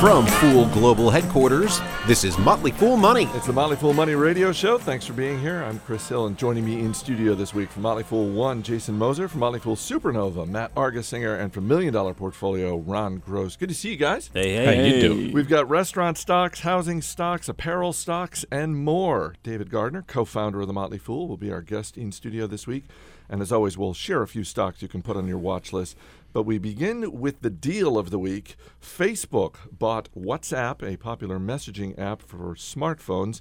From Fool Global Headquarters, this is Motley Fool Money. It's the Motley Fool Money Radio Show. Thanks for being here. I'm Chris Hill, and joining me in studio this week from Motley Fool One, Jason Moser, from Motley Fool Supernova, Matt Argersinger, and from Million Dollar Portfolio, Ron Gross. Good to see you guys. Hey, hey, How you doing? We've got restaurant stocks, housing stocks, apparel stocks, and more. David Gardner, co founder of The Motley Fool, will be our guest in studio this week. And as always, we'll share a few stocks you can put on your watch list. But we begin with the deal of the week. Facebook bought WhatsApp, a popular messaging app for smartphones,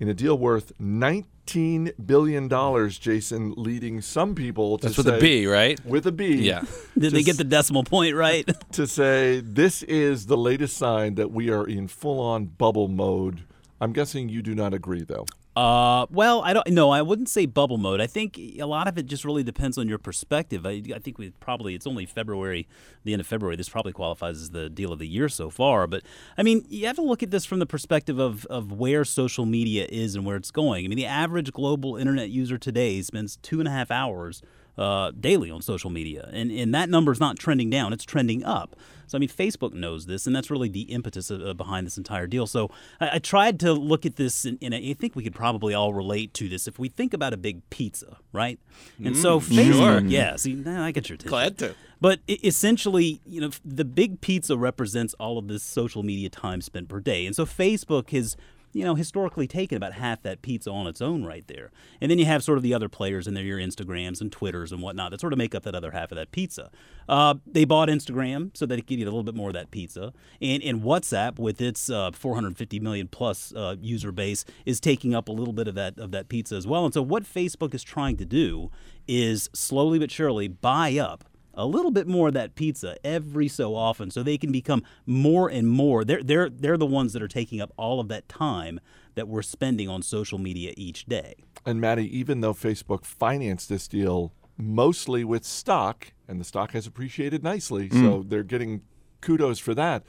in a deal worth $19 billion, Jason, leading some people to That's with a say- B, right? With a B. Yeah. Did they get the decimal point right? to say this is the latest sign that we are in full on bubble mode. I'm guessing you do not agree, though. Uh, well, I don't. No, I wouldn't say bubble mode. I think a lot of it just really depends on your perspective. I, I think we probably it's only February, the end of February. This probably qualifies as the deal of the year so far. But I mean, you have to look at this from the perspective of of where social media is and where it's going. I mean, the average global internet user today spends two and a half hours uh, daily on social media, and and that number is not trending down; it's trending up. So I mean, Facebook knows this, and that's really the impetus of, uh, behind this entire deal. So I, I tried to look at this, and, and I think we could probably all relate to this if we think about a big pizza, right? And so Facebook, yeah. See, nah, I get your attention. Glad to. But essentially, you know, the big pizza represents all of this social media time spent per day. And so Facebook has, you know, historically taken about half that pizza on its own right there. And then you have sort of the other players in there, your Instagrams and Twitters and whatnot, that sort of make up that other half of that pizza. Uh, they bought Instagram so that it could get a little bit more of that pizza. And, and WhatsApp, with its uh, 450 million plus uh, user base, is taking up a little bit of that of that pizza as well. And so what Facebook is trying to do is slowly but surely buy up a little bit more of that pizza every so often so they can become more and more they're they're they're the ones that are taking up all of that time that we're spending on social media each day. And Maddie, even though Facebook financed this deal mostly with stock, and the stock has appreciated nicely, so mm. they're getting kudos for that.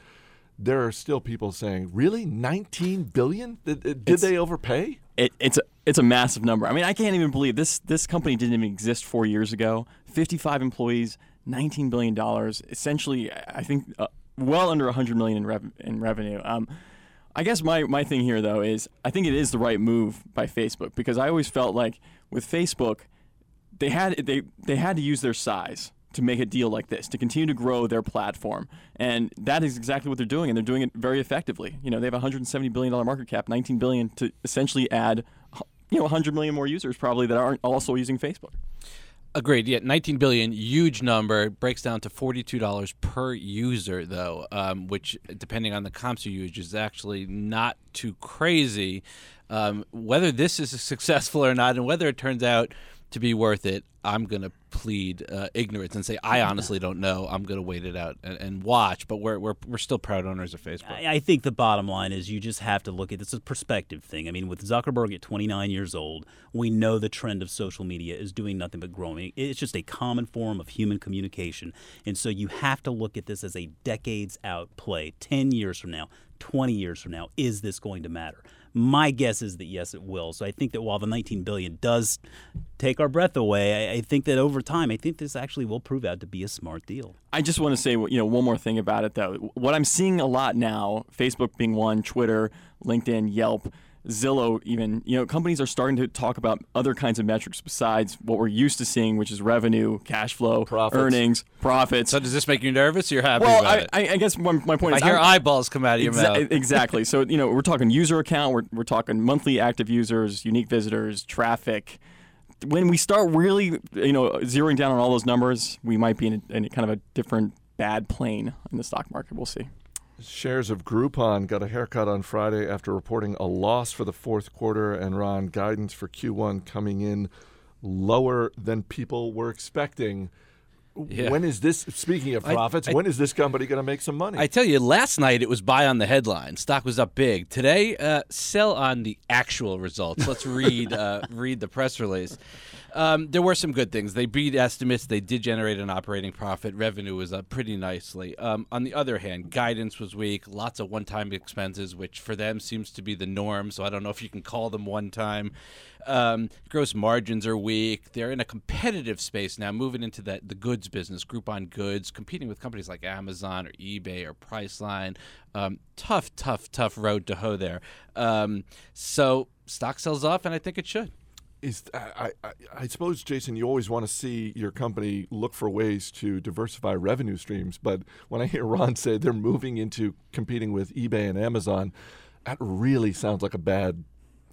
There are still people saying, "Really, 19 billion? Did, did It's- they overpay?" it, it's a it's a massive number. I mean, I can't even believe this this company didn't even exist four years ago. Fifty five employees, nineteen billion dollars. Essentially, I think uh, well under hundred million in rev- in revenue. Um, I guess my my thing here though is I think it is the right move by Facebook because I always felt like with Facebook, they had they they had to use their size to make a deal like this to continue to grow their platform and that is exactly what they're doing and they're doing it very effectively you know they have a 170 billion dollar market cap 19 billion to essentially add you know 100 million more users probably that aren't also using facebook Agreed. Yeah, 19 billion, huge number. Breaks down to $42 per user, though, um, which, depending on the comps you use, is actually not too crazy. Um, whether this is successful or not, and whether it turns out to be worth it, I'm going to plead uh, ignorance and say I honestly don't know. I'm going to wait it out and, and watch. But we're, we're we're still proud owners of Facebook. I, I think the bottom line is you just have to look at this as a perspective thing. I mean, with Zuckerberg at 29 years old, we know the trend of social media is doing nothing but growing. It's just a common form of human communication. And so you have to look at this as a decades out play. 10 years from now, 20 years from now, is this going to matter? My guess is that yes, it will. So I think that while the 19 billion does take our breath away, I, I think that over time, I think this actually will prove out to be a smart deal. I just want to say, you know, one more thing about it though. What I'm seeing a lot now, Facebook being one, Twitter, LinkedIn, Yelp, Zillow, even, you know, companies are starting to talk about other kinds of metrics besides what we're used to seeing, which is revenue, cash flow, Profits. earnings, profits. So does this make you nervous? Or you're happy well, about I, it? I, I guess my, my point I is, hear I'm- eyeballs come out of your Exa- mouth. exactly. So you know, we're talking user account. We're we're talking monthly active users, unique visitors, traffic. When we start really, you know, zeroing down on all those numbers, we might be in, a, in a kind of a different bad plane in the stock market. We'll see. Shares of Groupon got a haircut on Friday after reporting a loss for the fourth quarter, and Ron, guidance for Q1 coming in lower than people were expecting. Yeah. When is this? Speaking of I- profits, I- when is this company going to make some money? I tell you, last night it was buy on the headline. Stock was up big. Today, uh, sell on the actual results. Let's read uh, read the press release. Um, there were some good things. They beat estimates. They did generate an operating profit. Revenue was up pretty nicely. Um, on the other hand, guidance was weak. Lots of one-time expenses, which for them seems to be the norm. So I don't know if you can call them one-time. Um, gross margins are weak. They're in a competitive space now, moving into the goods business, Groupon Goods, competing with companies like Amazon or eBay or Priceline. Um, tough, tough, tough road to hoe there. Um, so stock sells off, and I think it should. Is I, I, I suppose, Jason, you always want to see your company look for ways to diversify revenue streams. But when I hear Ron say they're moving into competing with eBay and Amazon, that really sounds like a bad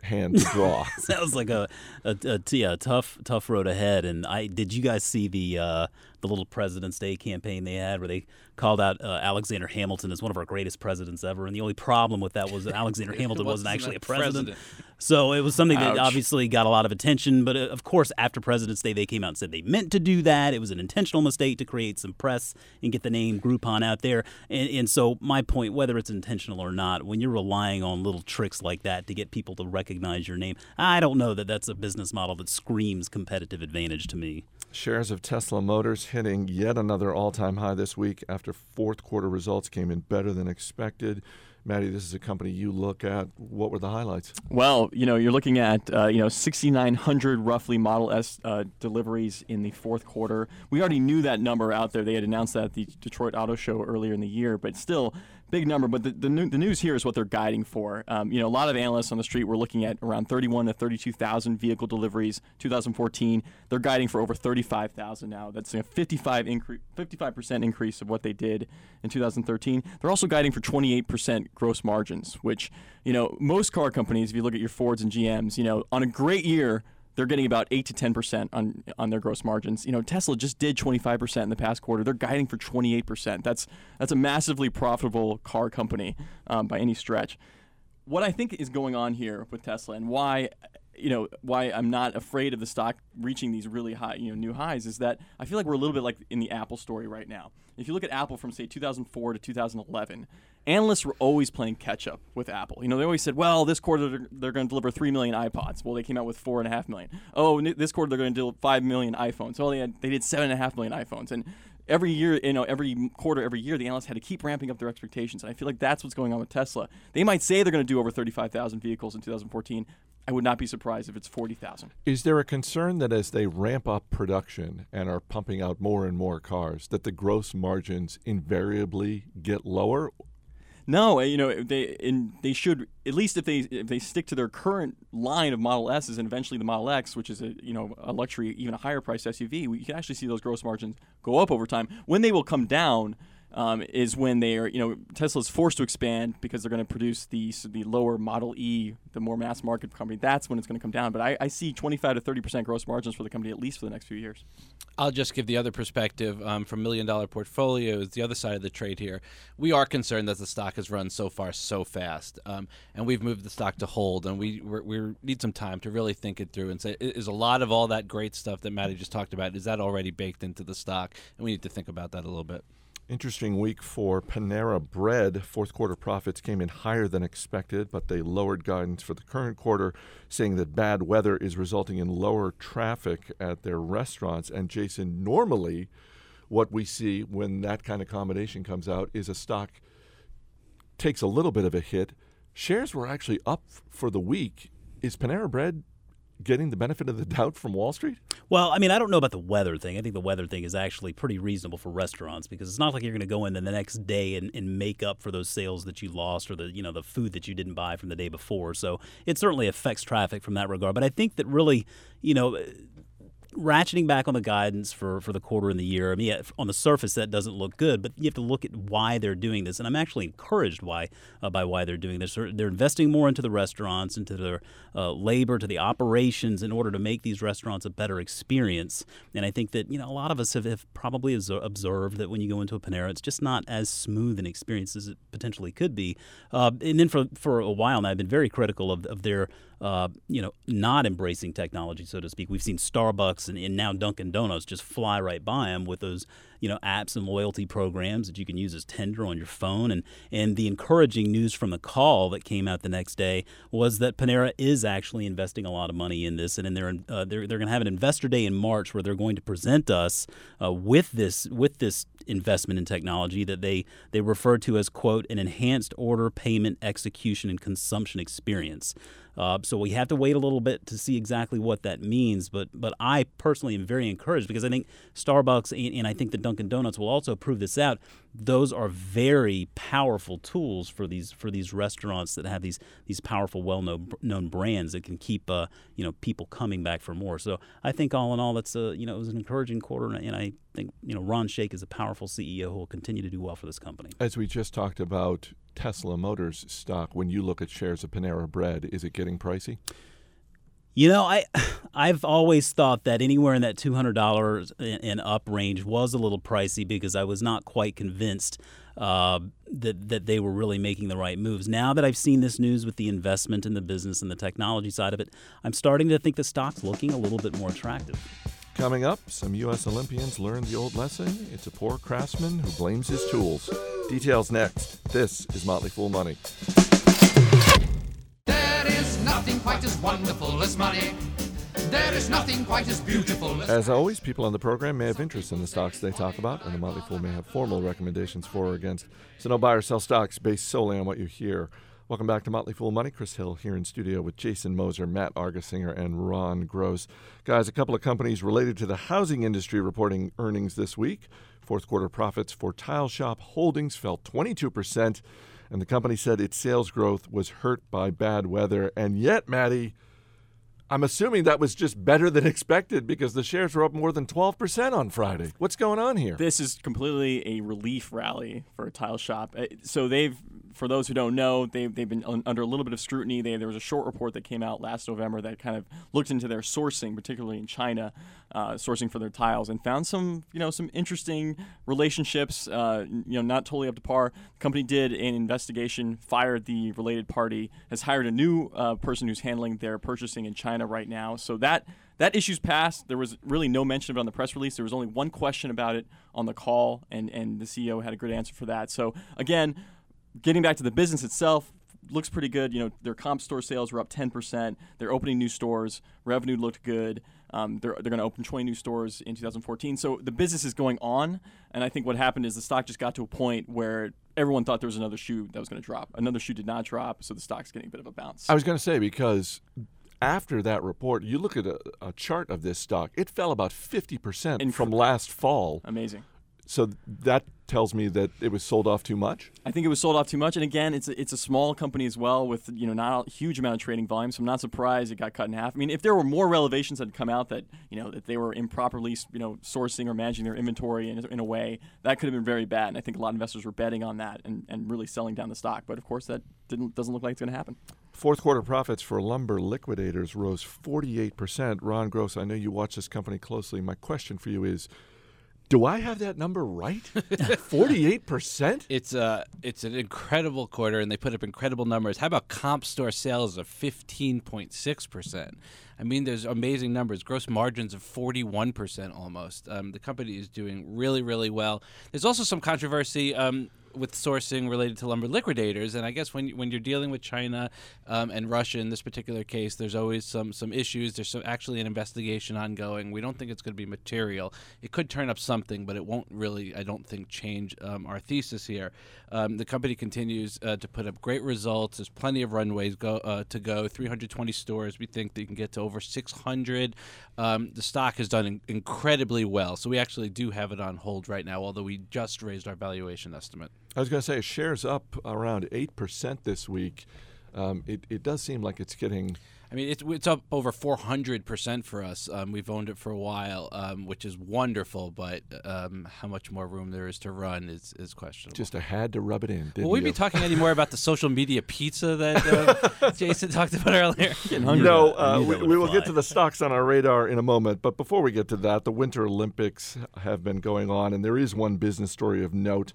hand to draw. Sounds like a, a, a yeah, tough tough road ahead. And I did you guys see the uh, the little President's Day campaign they had where they called out uh, Alexander Hamilton as one of our greatest presidents ever. And the only problem with that was that Alexander Hamilton wasn't Wasn't actually a a president. president. So it was something that Ouch. obviously got a lot of attention. But uh, of course, after President's Day, they came out and said they meant to do that. It was an intentional mistake to create some press and get the name Groupon out there. And, and so my point, whether it's intentional or not, when you're relying on little tricks like that to get people to recognize your name, I don't know that that's a business model that screams competitive advantage to me. Shares of Tesla Motors hitting yet another all time high this week after fourth quarter results came in better than expected. Maddie, this is a company you look at. What were the highlights? Well, you know, you're looking at uh, you know 6,900 roughly Model S uh, deliveries in the fourth quarter. We already knew that number out there. They had announced that at the Detroit Auto Show earlier in the year, but still big number. But the the, the news here is what they're guiding for. Um, you know, a lot of analysts on the street were looking at around 31 to 32,000 vehicle deliveries 2014. They're guiding for over 35,000 now. That's a 55 increase, 55 percent increase of what they did in 2013. They're also guiding for 28 percent gross margins, which you know most car companies, if you look at your Fords and GMs, you know, on a great year they're getting about eight to ten percent on on their gross margins. You know, Tesla just did twenty five percent in the past quarter. They're guiding for twenty eight percent. That's that's a massively profitable car company um, by any stretch. What I think is going on here with Tesla and why you know why I'm not afraid of the stock reaching these really high you know new highs is that I feel like we're a little bit like in the Apple story right now. If you look at Apple from say 2004 to 2011, analysts were always playing catch up with Apple. You know they always said, well, this quarter they're, they're going to deliver three million iPods. Well, they came out with four and a half million. Oh, this quarter they're going to deliver five million iPhones. Well, they had, they did seven and a half million iPhones and. Every year, you know, every quarter, every year, the analysts had to keep ramping up their expectations, and I feel like that's what's going on with Tesla. They might say they're going to do over 35,000 vehicles in 2014. I would not be surprised if it's 40,000. Is there a concern that as they ramp up production and are pumping out more and more cars, that the gross margins invariably get lower? No, uh, you know they in they should at least if they if they stick to their current line of Model S's and eventually the Model X, which is a you know a luxury even a higher priced SUV, we can actually see those gross margins go up over time. When they will come down um, is when they are you know Tesla's forced to expand because they're going to produce the the lower Model E, the more mass market company. That's when it's going to come down. But I, I see 25 to 30 percent gross margins for the company at least for the next few years. I'll just give the other perspective um, from Million Dollar Portfolios, the other side of the trade here. We are concerned that the stock has run so far so fast, um, and we've moved the stock to hold, and we we're, need some time to really think it through and say, is a lot of all that great stuff that Maddie just talked about, is that already baked into the stock? And we need to think about that a little bit. Interesting week for Panera Bread. Fourth quarter profits came in higher than expected, but they lowered guidance for the current quarter, saying that bad weather is resulting in lower traffic at their restaurants. And Jason, normally what we see when that kind of combination comes out is a stock takes a little bit of a hit. Shares were actually up for the week. Is Panera Bread getting the benefit of the doubt from Wall Street? Well, I mean, I don't know about the weather thing. I think the weather thing is actually pretty reasonable for restaurants because it's not like you're going to go in the next day and, and make up for those sales that you lost or the you know the food that you didn't buy from the day before. So it certainly affects traffic from that regard. But I think that really, you know. Ratcheting back on the guidance for, for the quarter and the year. I mean, on the surface that doesn't look good, but you have to look at why they're doing this. And I'm actually encouraged why uh, by why they're doing this. They're, they're investing more into the restaurants, into their uh, labor, to the operations in order to make these restaurants a better experience. And I think that you know a lot of us have, have probably observed that when you go into a Panera, it's just not as smooth an experience as it potentially could be. Uh, and then for for a while now, I've been very critical of, of their uh, you know, not embracing technology, so to speak. We've seen Starbucks and, and now Dunkin' Donuts just fly right by them with those, you know apps and loyalty programs that you can use as tender on your phone. And and the encouraging news from the call that came out the next day was that Panera is actually investing a lot of money in this, and in their uh, they're they're going to have an investor day in March where they're going to present us uh, with this with this investment in technology that they they refer to as quote an enhanced order payment execution and consumption experience. Uh, so we have to wait a little bit to see exactly what that means. But but I personally am very encouraged because I think Starbucks and, and I think the Dunkin' Donuts will also prove this out. Those are very powerful tools for these for these restaurants that have these these powerful, well known brands that can keep uh, you know people coming back for more. So I think all in all, that's a you know it was an encouraging quarter, and I, think you know Ron Shaich is a powerful CEO who will continue to do well for this company. As we just talked about Tesla Motors stock, when you look at shares of Panera Bread, is it getting pricey? You know, I I've always thought that anywhere in that two hundred dollars and up range was a little pricey because I was not quite convinced uh, that that they were really making the right moves. Now that I've seen this news with the investment in the business and the technology side of it, I'm starting to think the stock's looking a little bit more attractive. Coming up, some U.S. Olympians learned the old lesson it's a poor craftsman who blames his tools. Details next. This is Motley Fool Money. Nothing quite as wonderful as money. There is nothing quite as beautiful as. As always, people on the program may have interest in the stocks they talk about, and the Motley Fool may have formal recommendations for or against. So, no buy or sell stocks based solely on what you hear. Welcome back to Motley Fool Money. Chris Hill here in studio with Jason Moser, Matt Argersinger, and Ron Gross. Guys, a couple of companies related to the housing industry reporting earnings this week. Fourth quarter profits for Tile Shop Holdings fell 22%, and the company said its sales growth was hurt by bad weather. And yet, Maddie, I'm assuming that was just better than expected because the shares were up more than 12% on Friday. What's going on here? This is completely a relief rally for a tile shop. Uh, So they've, for those who don't know, they've, they've been un- under a little bit of scrutiny. They, there was a short report that came out last November that kind of looked into their sourcing, particularly in China, uh, sourcing for their tiles, and found some, you know, some interesting relationships. Uh, you know, not totally up to par. The company did an investigation, fired the related party, has hired a new uh, person who's handling their purchasing in China right now. So that that issue's passed. There was really no mention of it on the press release. There was only one question about it on the call, and and the CEO had a good answer for that. So again, getting back to the business itself. Looks pretty good. You know, their comp store sales were up 10%. They're opening new stores. Revenue looked good. Um, they're they're going to open 20 new stores in 2014. So the business is going on. And I think what happened is the stock just got to a point where everyone thought there was another shoe that was going to drop. Another shoe did not drop. So the stock's getting a bit of a bounce. I was going to say because after that report, you look at a, a chart of this stock, it fell about 50% And from last fall. Amazing. So that tells me that it was sold off too much. I think it was sold off too much, and again, it's a, it's a small company as well with you know not a huge amount of trading volume. So I'm not surprised it got cut in half. I mean, if there were more revelations that had come out that you know that they were improperly you know sourcing or managing their inventory in, in a way that could have been very bad. And I think a lot of investors were betting on that and, and really selling down the stock. But of course, that didn't doesn't look like it's going to happen. Fourth quarter profits for lumber liquidators rose 48%. Ron Gross, I know you watch this company closely. My question for you is do I have that number right? 48%? It's a it's an incredible quarter, and they put up incredible numbers. How about comp store sales of fifteen point six percent? I mean, there's amazing numbers. Gross margins of forty one percent almost. Um, the company is doing really really well. There's also some controversy. Um, with sourcing related to lumber liquidators, and I guess when when you're dealing with China um, and Russia in this particular case, there's always some some issues. There's some, actually an investigation ongoing. We don't think it's going to be material. It could turn up something, but it won't really, I don't think, change um, our thesis here. Um, the company continues uh, to put up great results. There's plenty of runways go uh, to go. 320 stores. We think they can get to over 600. Um, the stock has done in- incredibly well, so we actually do have it on hold right now. Although we just raised our valuation estimate. I was going to say, shares up around 8% this week. Um, it, it does seem like it's getting. I mean, it's, it's up over 400% for us. Um, we've owned it for a while, um, which is wonderful, but um, how much more room there is to run is, is questionable. Just I had to rub it in. Didn't Will we you? be talking any more about the social media pizza that uh, Jason talked about earlier? No, uh, we, we will get to the stocks on our radar in a moment. But before we get to that, the Winter Olympics have been going on, and there is one business story of note.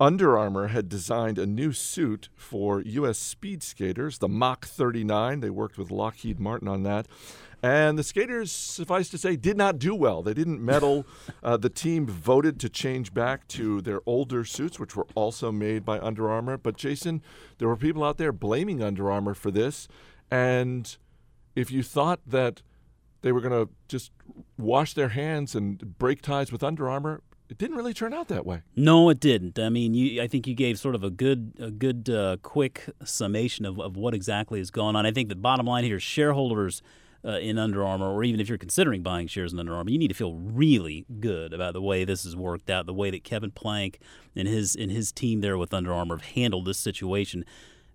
Under Armour had designed a new suit for U.S. speed skaters, the Mach 39. They worked with Lockheed. Martin on that. And the skaters, suffice to say, did not do well. They didn't medal. uh, the team voted to change back to their older suits, which were also made by Under Armour. But Jason, there were people out there blaming Under Armour for this. And if you thought that they were going to just wash their hands and break ties with Under Armour, it didn't really turn out that way. No, it didn't. I mean, you, I think you gave sort of a good, a good, uh, quick summation of, of what exactly is going on. I think the bottom line here, shareholders uh, in Under Armour, or even if you're considering buying shares in Under Armour, you need to feel really good about the way this has worked out, the way that Kevin Plank and his and his team there with Under Armour have handled this situation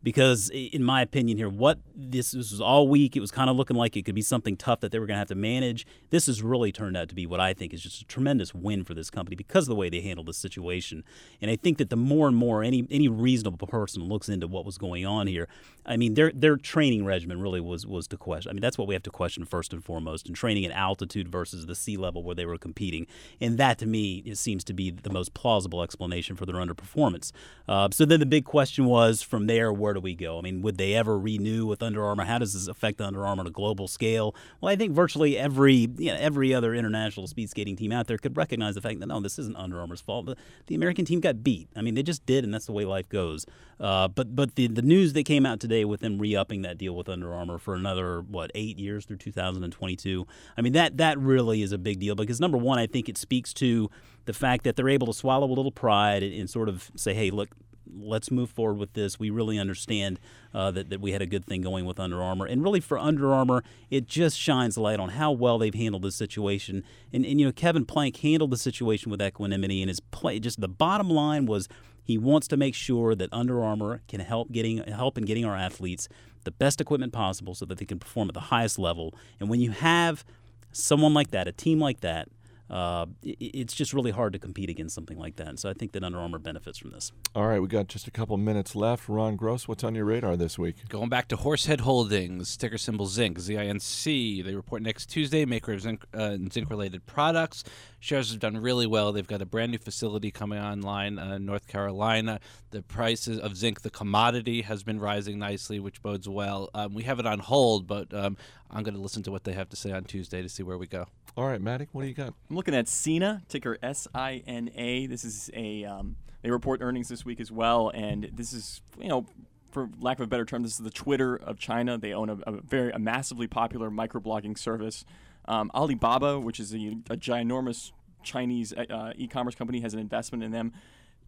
because in my opinion here what this, this was all week it was kind of looking like it could be something tough that they were going to have to manage. This has really turned out to be what i think is just a tremendous win for this company because of the way they handled the situation. And i think that the more and more any any reasonable person looks into what was going on here i mean their their training regimen really was was to question i mean that's what we have to question first and foremost and training at altitude versus the sea level where they were competing. And that to me it seems to be the most plausible explanation for their underperformance. Uh, so then the big question was from there where do we go? I mean, would they ever renew with Under Armour? How does this affect Under Armour on a global scale? Well, I think virtually every you know, every other international speed skating team out there could recognize the fact that no, this isn't Under Armour's fault. The, the American team got beat. I mean, they just did, and that's the way life goes. Uh, but but the the news that came out today with them re-upping that deal with Under Armour for another what eight years through 2022. I mean, that that really is a big deal because number one, I think it speaks to the fact that they're able to swallow a little pride and, and sort of say, hey, look, let's move forward with this. We really understand uh, that, that we had a good thing going with Under Armour. And really, for Under Armour, it just shines a light on how well they've handled this situation. And, and you know, Kevin Plank handled the situation with equanimity, and his play, just the bottom line was he wants to make sure that Under Armour can help getting help in getting our athletes the best equipment possible so that they can perform at the highest level. And when you have someone like that, a team like that, uh, it, it's just really hard to compete against something like that. And so I think that Under Armour benefits from this. All right, we got just a couple minutes left. Ron Gross, what's on your radar this week? Going back to Horsehead Holdings, ticker symbol Zinc, Z-I-N-C. They report next Tuesday, maker of zinc, uh, zinc-related products. Shares have done really well. They've got a brand new facility coming online uh, in North Carolina. The prices of zinc, the commodity, has been rising nicely, which bodes well. Um, we have it on hold, but um, I'm going to listen to what they have to say on Tuesday to see where we go. All right, Maddie, what do you got? I'm looking at Sina, ticker S I N A. This is a um, they report earnings this week as well, and this is you know. For lack of a better term, this is the Twitter of China. They own a, a very a massively popular microblogging service. Um, Alibaba, which is a, a ginormous Chinese uh, e-commerce company, has an investment in them.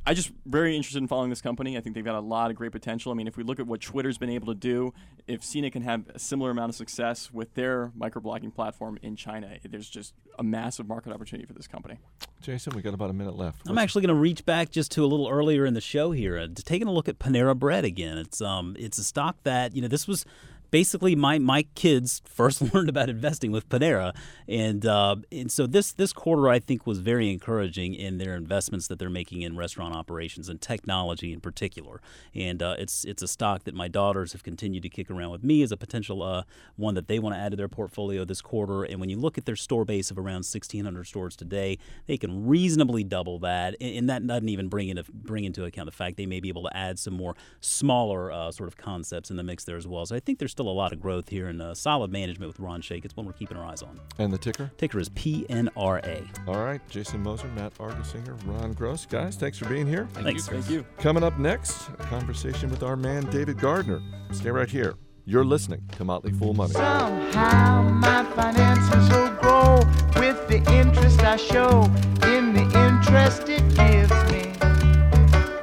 I just very interested in following this company. I think they've got a lot of great potential. I mean, if we look at what Twitter's been able to do, if Sina can have a similar amount of success with their microblogging platform in China, there's just a massive market opportunity for this company. Jason, we got about a minute left. I'm actually going to reach back just to a little earlier in the show here, uh, taking a look at Panera Bread again. It's um, it's a stock that you know this was basically my my kids first learned about investing with Panera, and uh, and so this this quarter I think was very encouraging in their investments that they're making in restaurant operations and technology in particular. And uh, it's it's a stock that my daughters have continued to kick around with me as a potential uh, one that they want to add to their portfolio this quarter. And when you look at their store base of around 1,600 stores today, they can reasonably double that, and, that doesn't even bring into bring into account the fact they may be able to add some more smaller uh, sort of concepts in the mix there as well. So I think there's still a lot of growth here and uh, solid management with Ron Shaich. It's one we're keeping our eyes on. And the ticker? Ticker is PNRA. All right, Jason Moser, Matt Argersinger, Ron Gross. Guys, thanks for being here. Thank Thanks. you, Thank you. Coming up next, a conversation with our man David Gardner. Stay right here. You're listening to Motley Fool Money. Somehow my finances will grow with the interest I show in the interest it gives me.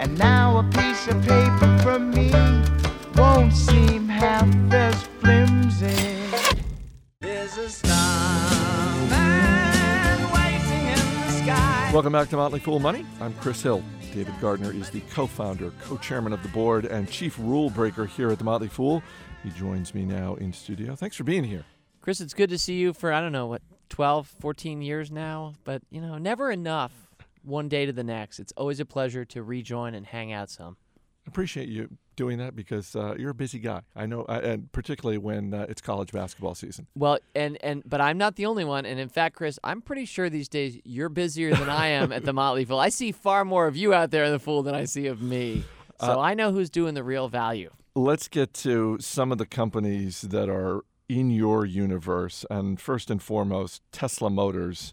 And now a piece of paper from me won't seem half as flimsy. There's a starman waiting in the sky. Welcome back to Motley Fool Money. I'm Chris Hill. David Gardner is the co founder, co chairman of the board, and chief rule breaker here at the Motley Fool. He joins me now in studio. Thanks for being here. Chris, it's good to see you for, I don't know, what, 12, 14 years now. But, you know, never enough one day to the next. It's always a pleasure to rejoin and hang out some. Appreciate you doing that because uh, you're a busy guy. I know, uh, and particularly when uh, it's college basketball season. Well, and, and but I'm not the only one. And in fact, Chris, I'm pretty sure these days you're busier than I am at the Motley Fool. I see far more of you out there in the Fool than I see of me. So Uh, I know who's doing the real value. Let's get to some of the companies that are in your universe, and first and foremost, Tesla Motors.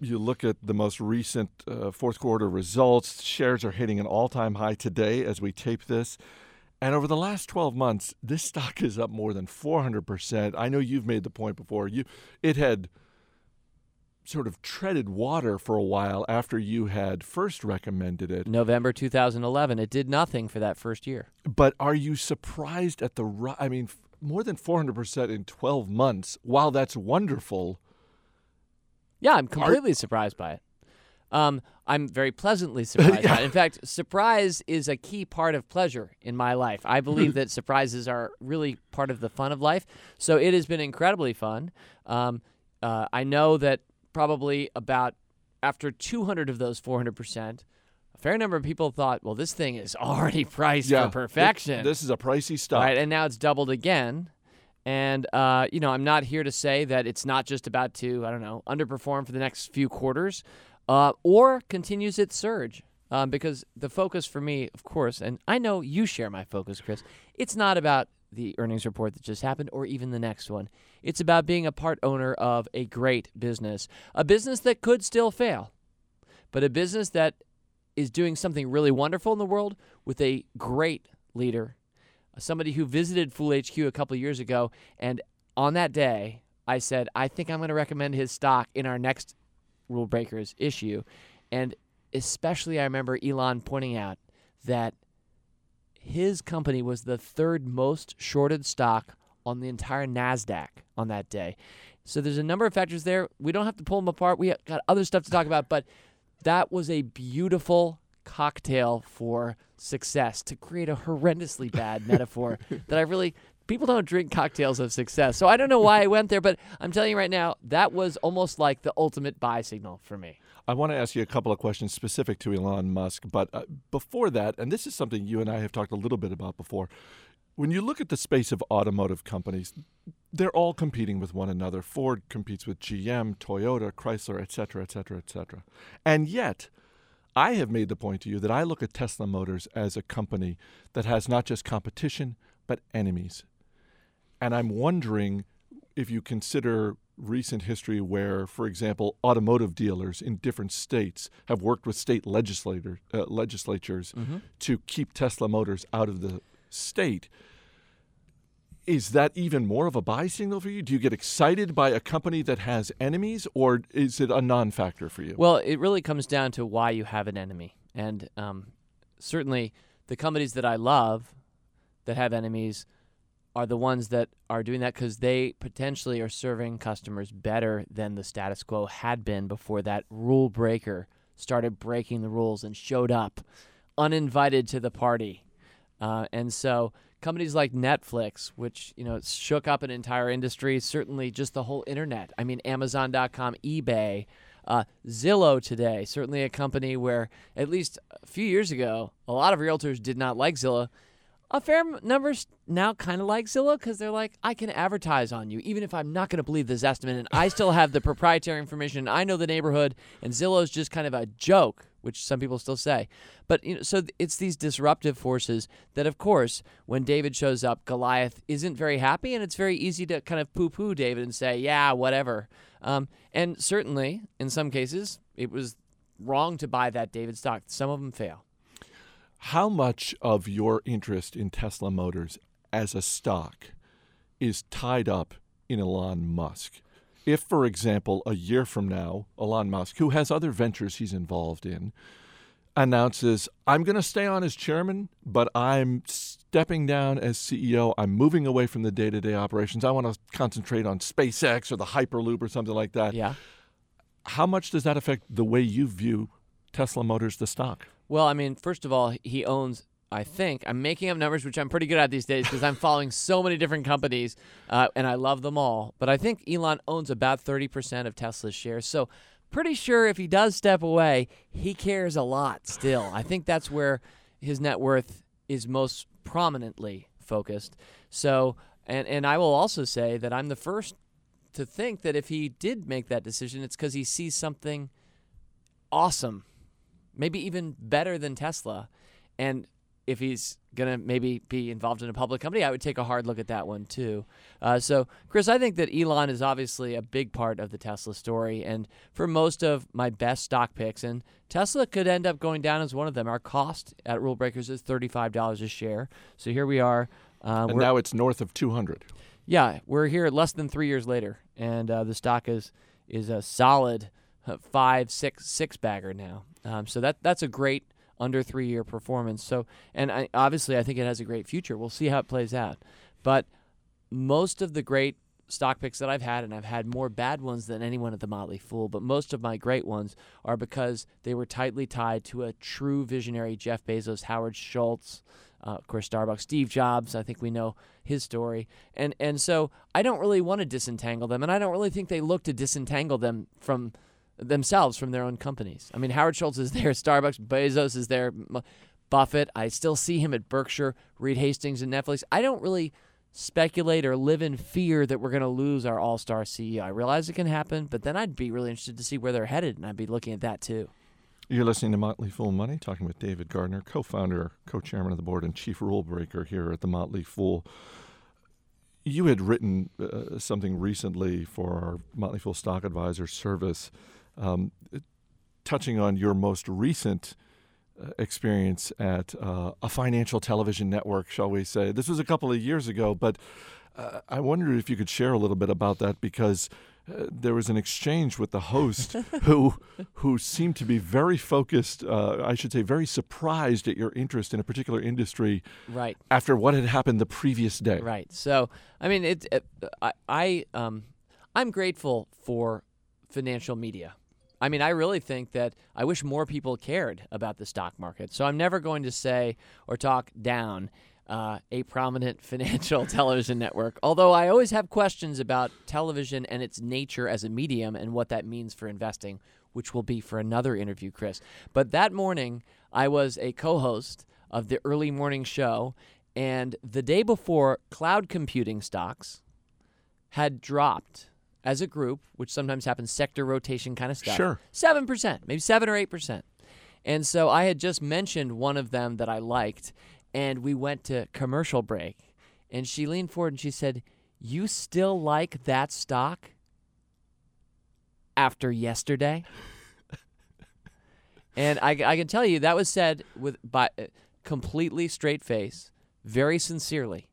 You look at the most recent uh, fourth quarter results, shares are hitting an all time high today as we tape this. And over the last 12 months, this stock is up more than 400%. I know you've made the point before. You it had sort of treaded water for a while after you had first recommended it. November 2011. It did nothing for that first year. But are you surprised at the I mean more than 400% in 12 months. While that's wonderful, Yeah, I'm completely surprised by it. Um, I'm very pleasantly surprised by it. In fact, surprise is a key part of pleasure in my life. I believe that surprises are really part of the fun of life. So it has been incredibly fun. Um, uh, I know that probably about after 200 of those 400%, a fair number of people thought, well, this thing is already priced yeah, for perfection. it- this is a pricey stock. Right, and now it's doubled again. And uh, you know, I'm not here to say that it's not just about to, I don't know, underperform for the next few quarters, uh, or continues its surge. Um, because the focus for me, of course, and I know you share my focus, Chris. It's not about the earnings report that just happened, or even the next one. It's about being a part owner of a great business, a business that could still fail, but a business that is doing something really wonderful in the world with a great leader somebody who visited Fool HQ a couple years ago, and on that day, I said, I think I'm going to recommend his stock in our next Rule Breakers issue. And especially, I remember Elon pointing out that his company was the third most shorted stock on the entire NASDAQ on that day. So there's a number of factors there. We don't have to pull them apart. We got other stuff to talk about, but that was a beautiful cocktail for success to create a horrendously bad metaphor that I really people don't drink cocktails of success. So I don't know why I went there, but I'm telling you right now, that was almost like the ultimate buy signal for me. I want to ask you a couple of questions specific to Elon Musk, but uh, before that, and this is something you and I have talked a little bit about before. When you look at the space of automotive companies, they're all competing with one another. Ford competes with GM, Toyota, Chrysler, et cetera, et cetera, et cetera. And yet, I have made the point to you that I look at Tesla Motors as a company that has not just competition, but enemies. And I'm wondering if you consider recent history where, for example, automotive dealers in different states have worked with state legislator, uh, legislatures to keep Tesla Motors out of the state. Is that even more of a buy signal for you? Do you get excited by a company that has enemies, or is it a non factor for you? Well, it really comes down to why you have an enemy. And um, certainly the companies that I love that have enemies are the ones that are doing that because they potentially are serving customers better than the status quo had been before that rule breaker started breaking the rules and showed up uninvited to the party. Uh, and so companies like Netflix, which you know shook up an entire industry, certainly just the whole internet. I mean, Amazon.com, eBay, uh, Zillow today, certainly a company where at least a few years ago, a lot of realtors did not like Zillow. A fair number now kind of like Zillow because they're like, I can advertise on you, even if I'm not going to believe this estimate, and I still have the proprietary information. I know the neighborhood, and Zillow's just kind of a joke, which some people still say. But you know, so it's these disruptive forces that, of course, when David shows up, Goliath isn't very happy, and it's very easy to kind of poo-poo David and say, yeah, whatever. Um, and certainly, in some cases, it was wrong to buy that David stock. Some of them fail. How much of your interest in Tesla Motors as a stock is tied up in Elon Musk? If, for example, a year from now, Elon Musk, who has other ventures he's involved in, announces, I'm going to stay on as chairman, but I'm stepping down as CEO. I'm moving away from the day to day operations. I want to concentrate on SpaceX or the Hyperloop or something like that. Yeah. How much does that affect the way you view Tesla Motors, the stock? Well, I mean, first of all, he owns. I think I'm making up numbers, which I'm pretty good at these days because I'm following so many different companies, uh, and I love them all. But I think Elon owns about 30% of Tesla's shares. So, pretty sure if he does step away, he cares a lot still. I think that's where his net worth is most prominently focused. So, and and I will also say that I'm the first to think that if he did make that decision, it's because he sees something awesome maybe even better than Tesla. And if he's going to maybe be involved in a public company, I would take a hard look at that one too. Uh, so, Chris, I think that Elon is obviously a big part of the Tesla story. And for most of my best stock picks, and Tesla could end up going down as one of them. Our cost at Rule Breakers is $35 a share. So here we are. Uh, and now it's north of 200. yeah, we're here less than three years later, and uh, the stock is is a solid uh, five, six, six bagger now. Um, so that that's a great under three year performance. So, and I, obviously, I think it has a great future. We'll see how it plays out. But most of the great stock picks that I've had, and I've had more bad ones than anyone at the Motley Fool, but most of my great ones are because they were tightly tied to a true visionary Jeff Bezos, Howard Schultz, uh, of course, Starbucks, Steve Jobs. I think we know his story, and and so I don't really want to disentangle them, and I don't really think they look to disentangle them from themselves from their own companies. I mean, Howard Schultz is there, Starbucks, Bezos is there, Buffett. I still see him at Berkshire, Reed Hastings, and Netflix. I don't really speculate or live in fear that we're going to lose our all-star CEO. I realize it can happen, but then I'd be really interested to see where they're headed, and I'd be looking at that too. You're listening to Motley Fool Money, talking with David Gardner, co-founder, co-chairman of the board, and chief rule breaker here at the Motley Fool. You had written uh, something recently for our Motley Fool Stock Advisor service, um, touching on your most recent uh, experience at uh, a financial television network, shall we say. This was a couple of years ago, but uh, I wondered if you could share a little bit about that because uh, there was an exchange with the host who who seemed to be very focused, uh, I should say, very surprised at your interest in a particular industry Right. after what had happened the previous day. Right. So, I mean, it, it I, I um, I'm grateful for financial media. I mean, I really think that I wish more people cared about the stock market. So I'm never going to say or talk down uh, a prominent financial television network. Although I always have questions about television and its nature as a medium and what that means for investing, which will be for another interview, Chris. But that morning, I was a co host of the early morning show. And the day before, cloud computing stocks had dropped as a group, which sometimes happens, sector rotation kind of stuff. Sure. 7%, maybe 7 or 8%. And so I had just mentioned one of them that I liked, and we went to commercial break. And she leaned forward and she said, You still like that stock after yesterday? and I, I can tell you that was said with by uh, completely straight face, very sincerely.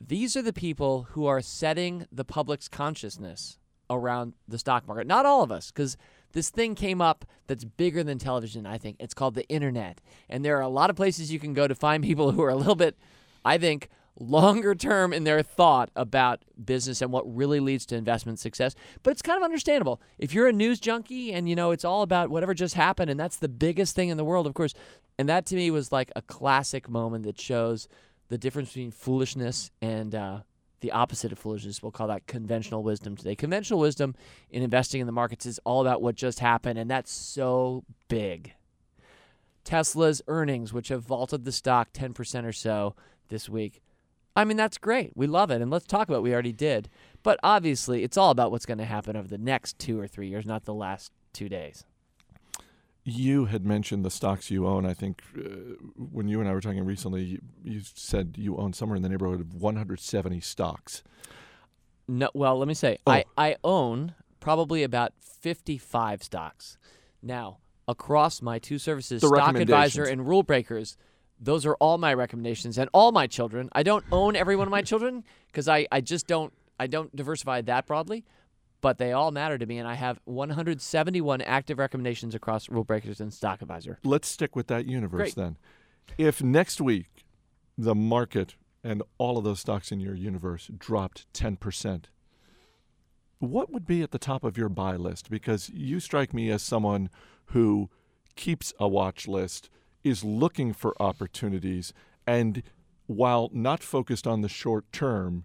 These are the people who are setting the public's consciousness around the stock market. Not all of us, because this thing came up that's bigger than television, I think. It's called the internet. And there are a lot of places you can go to find people who are a little bit, I think, longer term in their thought about business and what really leads to investment success. But it's kind of understandable. If you're a news junkie and you know it's all about whatever just happened and that's the biggest thing in the world, of course. And that to me was like a classic moment that shows the difference between foolishness and uh, the opposite of foolishness. We'll call that conventional wisdom today. Conventional wisdom in investing in the markets is all about what just happened, and that's so big. Tesla's earnings, which have vaulted the stock 10% or so this week. I mean, that's great. We love it. And let's talk about what we already did. But obviously, it's all about what's going to happen over the next two or three years, not the last two days. You had mentioned the stocks you own. I think uh, when you and I were talking recently, you, you said you own somewhere in the neighborhood of 170 stocks. No, well, let me say, Oh. I, I own probably about 55 stocks. Now, across my two services, The Stock Advisor and Rule Breakers, those are all my recommendations and all my children. I don't own every one of my children because I, I just don't I don't diversify that broadly, but they all matter to me, and I have 171 active recommendations across Rule Breakers and Stock Advisor. Let's stick with that universe Great. then. If next week the market and all of those stocks in your universe dropped 10%, what would be at the top of your buy list? Because you strike me as someone who keeps a watch list, is looking for opportunities, and while not focused on the short term,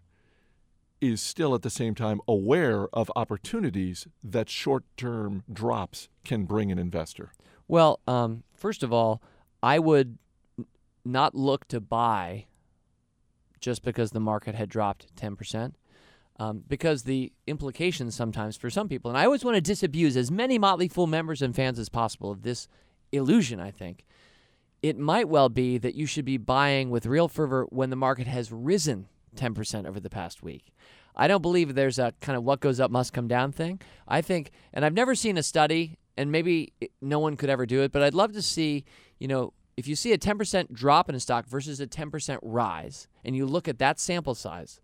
is still at the same time aware of opportunities that short term drops can bring an investor. Well, um, first of all, I would not look to buy just because the market had dropped 10%. Um, because the implications sometimes for some people, and I always want to disabuse as many Motley Fool members and fans as possible of this illusion, I think. it might well be that you should be buying with real fervor when the market has risen 10% over the past week. I don't believe there's a kind of what goes up must come down thing. I think, and I've never seen a study, and maybe no one could ever do it, but I'd love to see, you know, if you see a 10% drop in a stock versus a 10% rise, and you look at that sample size,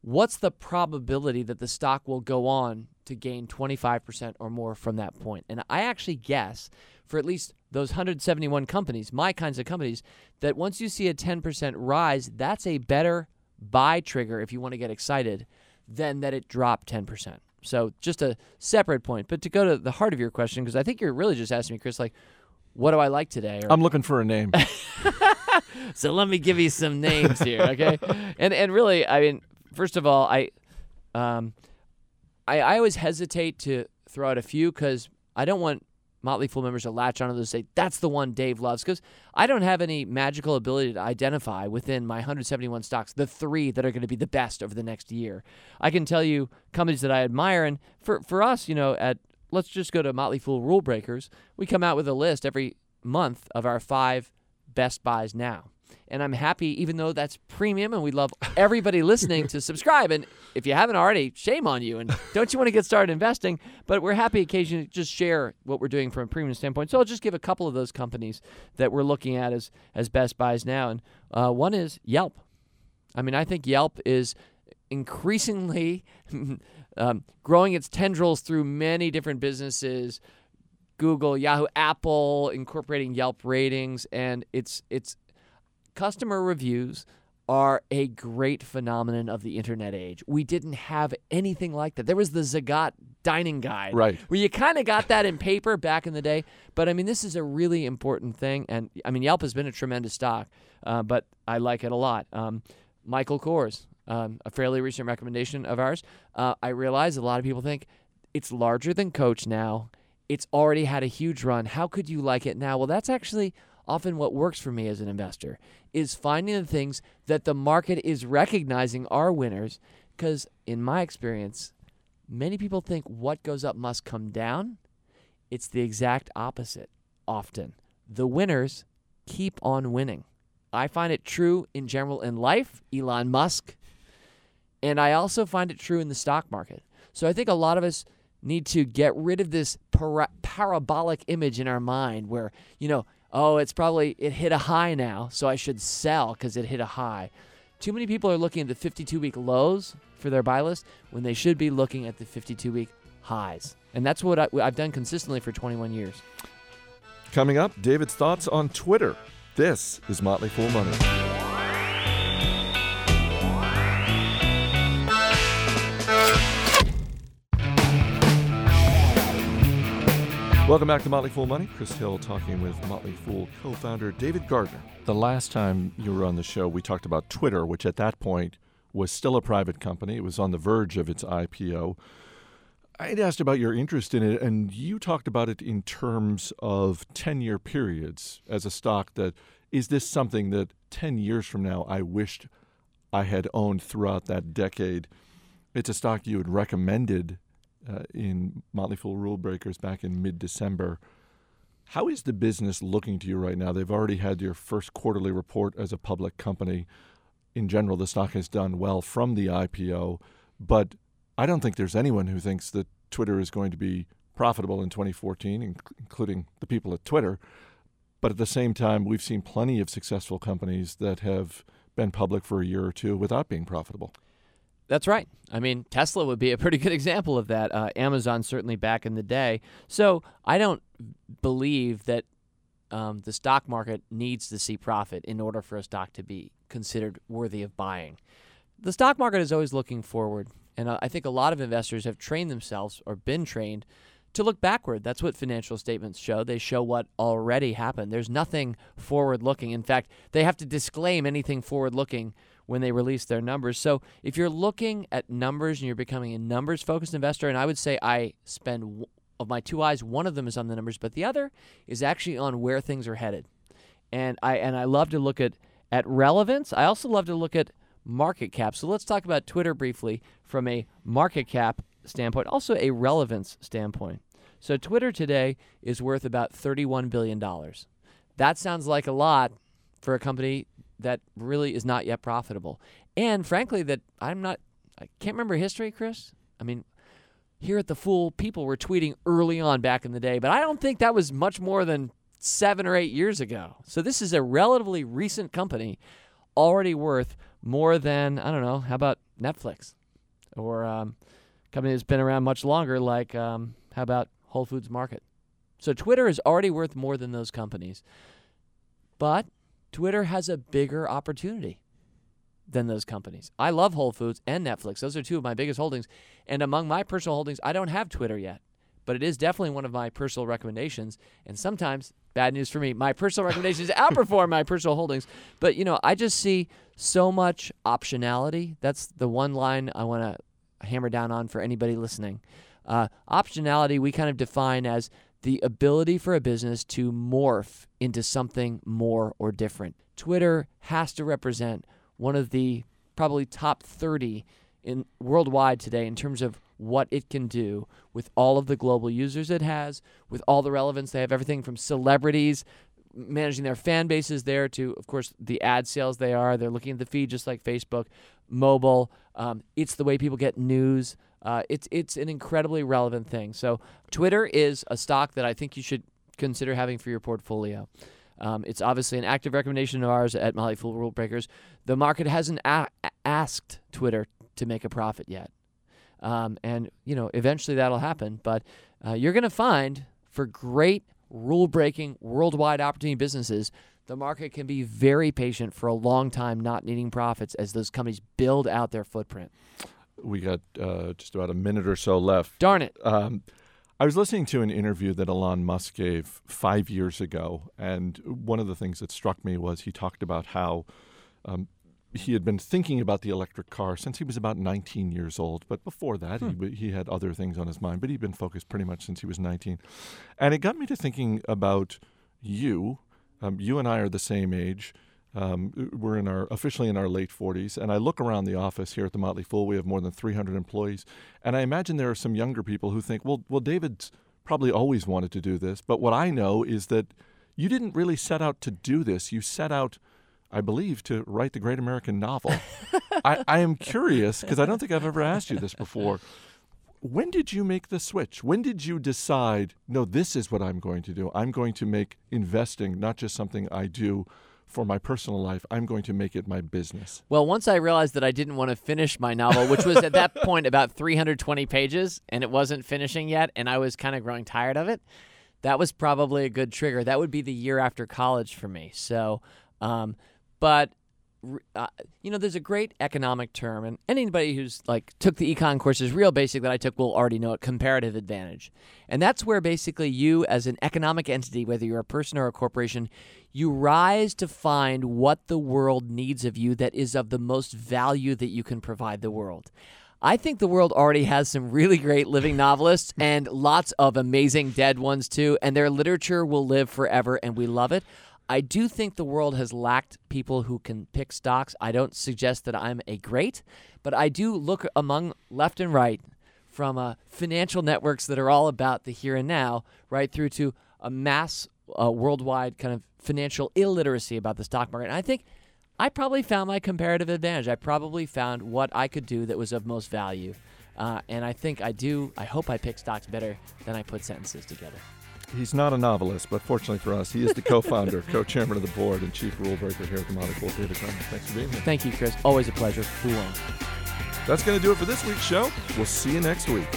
what's the probability that the stock will go on to gain 25% or more from that point? And I actually guess for at least those 171 companies, my kinds of companies, that once you see a 10% rise, that's a better buy trigger if you want to get excited than that it dropped 10%. So just a separate point. But to go to the heart of your question, because I think you're really just asking me, Chris, like, what do I like today? Or, I'm looking for a name. so let me give you some names here, okay? and and really, I mean, first of all, I um, I, I always hesitate to throw out a few because I don't want Motley Fool members to latch onto those say that's the one Dave loves because I don't have any magical ability to identify within my 171 stocks the three that are going to be the best over the next year. I can tell you companies that I admire, and for for us, you know, at let's just go to Motley Fool Rule Breakers. We come out with a list every month of our five best buys now. And I'm happy, even though that's premium, and we love everybody listening to subscribe. And if you haven't already, shame on you. And don't you want to get started investing? But we're happy occasionally to just share what we're doing from a premium standpoint. So I'll just give a couple of those companies that we're looking at as as best buys now. And uh, one is Yelp. I mean, I think Yelp is increasingly um, growing its tendrils through many different businesses. Google, Yahoo, Apple, incorporating Yelp ratings, and it's it's customer reviews are a great phenomenon of the internet age. We didn't have anything like that. There was the Zagat dining guide, Right. Where you kind of got that in paper back in the day. But I mean, this is a really important thing, and I mean, Yelp has been a tremendous stock, uh, but I like it a lot. Um, Michael Kors, um, a fairly recent recommendation of ours. Uh, I realize a lot of people think it's larger than Coach now. It's already had a huge run. How could you like it now? Well, that's actually often what works for me as an investor is finding the things that the market is recognizing are winners because in my experience many people think what goes up must come down. It's the exact opposite often. The winners keep on winning. I find it true in general in life elon musk and I also find it true in the stock market. So I think a lot of us need to get rid of this para- parabolic image in our mind where, you know, oh, it's probably, it hit a high now, so I should sell because it hit a high. Too many people are looking at the 52 week lows for their buy list when they should be looking at the 52 week highs. And that's what I, I've done consistently for 21 years. Coming up, David's thoughts on Twitter. This is Motley Fool Money. Welcome back to Motley Fool Money. Chris Hill talking with Motley Fool co founder David Gardner. The last time you were on the show, we talked about Twitter, which at that point was still a private company. It was on the verge of its IPO. I had asked about your interest in it, and you talked about it in terms of 10 year periods as a stock that is this something that 10 years from now I wished I had owned throughout that decade? It's a stock you had recommended uh, in Motley Fool Rule Breakers back in mid December. How is the business looking to you right now? They've already had your first quarterly report as a public company. In general, the stock has done well from the IPO, but I don't think there's anyone who thinks that Twitter is going to be profitable in 2014, inc- including the people at Twitter. But at the same time, we've seen plenty of successful companies that have been public for a year or two without being profitable. That's right. I mean, Tesla would be a pretty good example of that. Uh, Amazon certainly back in the day. So I don't believe that um, the stock market needs to see profit in order for a stock to be considered worthy of buying. The stock market is always looking forward, and uh, I think a lot of investors have trained themselves or been trained to look backward. That's what financial statements show. They show what already happened. There's nothing forward looking. In fact, they have to disclaim anything forward looking when they release their numbers. So if you're looking at numbers and you're becoming a numbers focused investor, and I would say I spend of my two eyes, one of them is on the numbers, but the other is actually on where things are headed. And I and I love to look at at relevance. I also love to look at market cap. So let's talk about Twitter briefly from a market cap standpoint, also a relevance standpoint. So Twitter today is worth about $31 billion. That sounds like a lot for a company that really is not yet profitable. And frankly, that I'm not, I can't remember history, Chris. I mean, here at the Fool, people were tweeting early on back in the day, but I don't think that was much more than seven or eight years ago. So this is a relatively recent company already worth more than, I don't know, how about Netflix? Or um, company that's been around much longer, like, um, how about Whole Foods Market? So Twitter is already worth more than those companies. But Twitter has a bigger opportunity than those companies. I love Whole Foods and Netflix. Those are two of my biggest holdings. And among my personal holdings, I don't have Twitter yet. But it is definitely one of my personal recommendations. And sometimes, bad news for me, my personal recommendations outperform my personal holdings. But, you know, I just see so much optionality. That's the one line I want to hammer down on for anybody listening. Uh, optionality, we kind of define as the ability for a business to morph into something more or different. Twitter has to represent one of the probably top 30 in worldwide today in terms of what it can do with all of the global users it has, with all the relevance. They have everything from celebrities managing their fan bases there to, of course, the ad sales they are. They're looking at the feed just like Facebook, mobile. Um, it's the way people get news. Uh, it's it's an incredibly relevant thing. So Twitter is a stock that I think you should consider having for your portfolio. Um, it's obviously an active recommendation of ours at Motley Fool Rule Breakers. The market hasn't a- asked Twitter to make a profit yet, um, and you know eventually that'll happen. But uh, you're going to find for great rule-breaking worldwide opportunity businesses, the market can be very patient for a long time, not needing profits as those companies build out their footprint. We got uh, just about a minute or so left. Darn it. Um, I was listening to an interview that Elon Musk gave five years ago, and one of the things that struck me was he talked about how um, he had been thinking about the electric car since he was about 19 years old. But before that, Hmm. he, he had other things on his mind. But he'd been focused pretty much since he was 19. And it got me to thinking about you. Um, you and I are the same age. Um, we're in our officially in our late 40s, and I look around the office here at the Motley Fool. We have more than 300 employees, and I imagine there are some younger people who think, "Well, well, David's probably always wanted to do this." But what I know is that you didn't really set out to do this. You set out, I believe, to write the great American novel. I, I am curious because I don't think I've ever asked you this before. When did you make the switch? When did you decide, no, this is what I'm going to do? I'm going to make investing not just something I do for my personal life, I'm going to make it my business. Well, once I realized that I didn't want to finish my novel, which was at that point about 320 pages, and it wasn't finishing yet, and I was kind of growing tired of it, that was probably a good trigger. That would be the year after college for me. So, um, but uh, you know, there's a great economic term, and anybody who's like took the econ courses, real basic that I took, will already know it: comparative advantage. And that's where basically you, as an economic entity, whether you're a person or a corporation, you rise to find what the world needs of you that is of the most value that you can provide the world. I think the world already has some really great living novelists and lots of amazing dead ones too, and their literature will live forever, and we love it. I do think the world has lacked people who can pick stocks. I don't suggest that I'm a great, but I do look among left and right from uh, financial networks that are all about the here and now, right through to a mass uh, worldwide kind of financial illiteracy about the stock market. And I think I probably found my comparative advantage. I probably found what I could do that was of most value. Uh, and I think I do, I hope I pick stocks better than I put sentences together he's not a novelist, but fortunately for us, he is the co-founder, co-chairman of the board, and chief rule breaker here at the Monocle Theater Club. Thanks for being here. Thank you, Chris. Always a pleasure. Cool. That's going to do it for this week's show. We'll see you next week.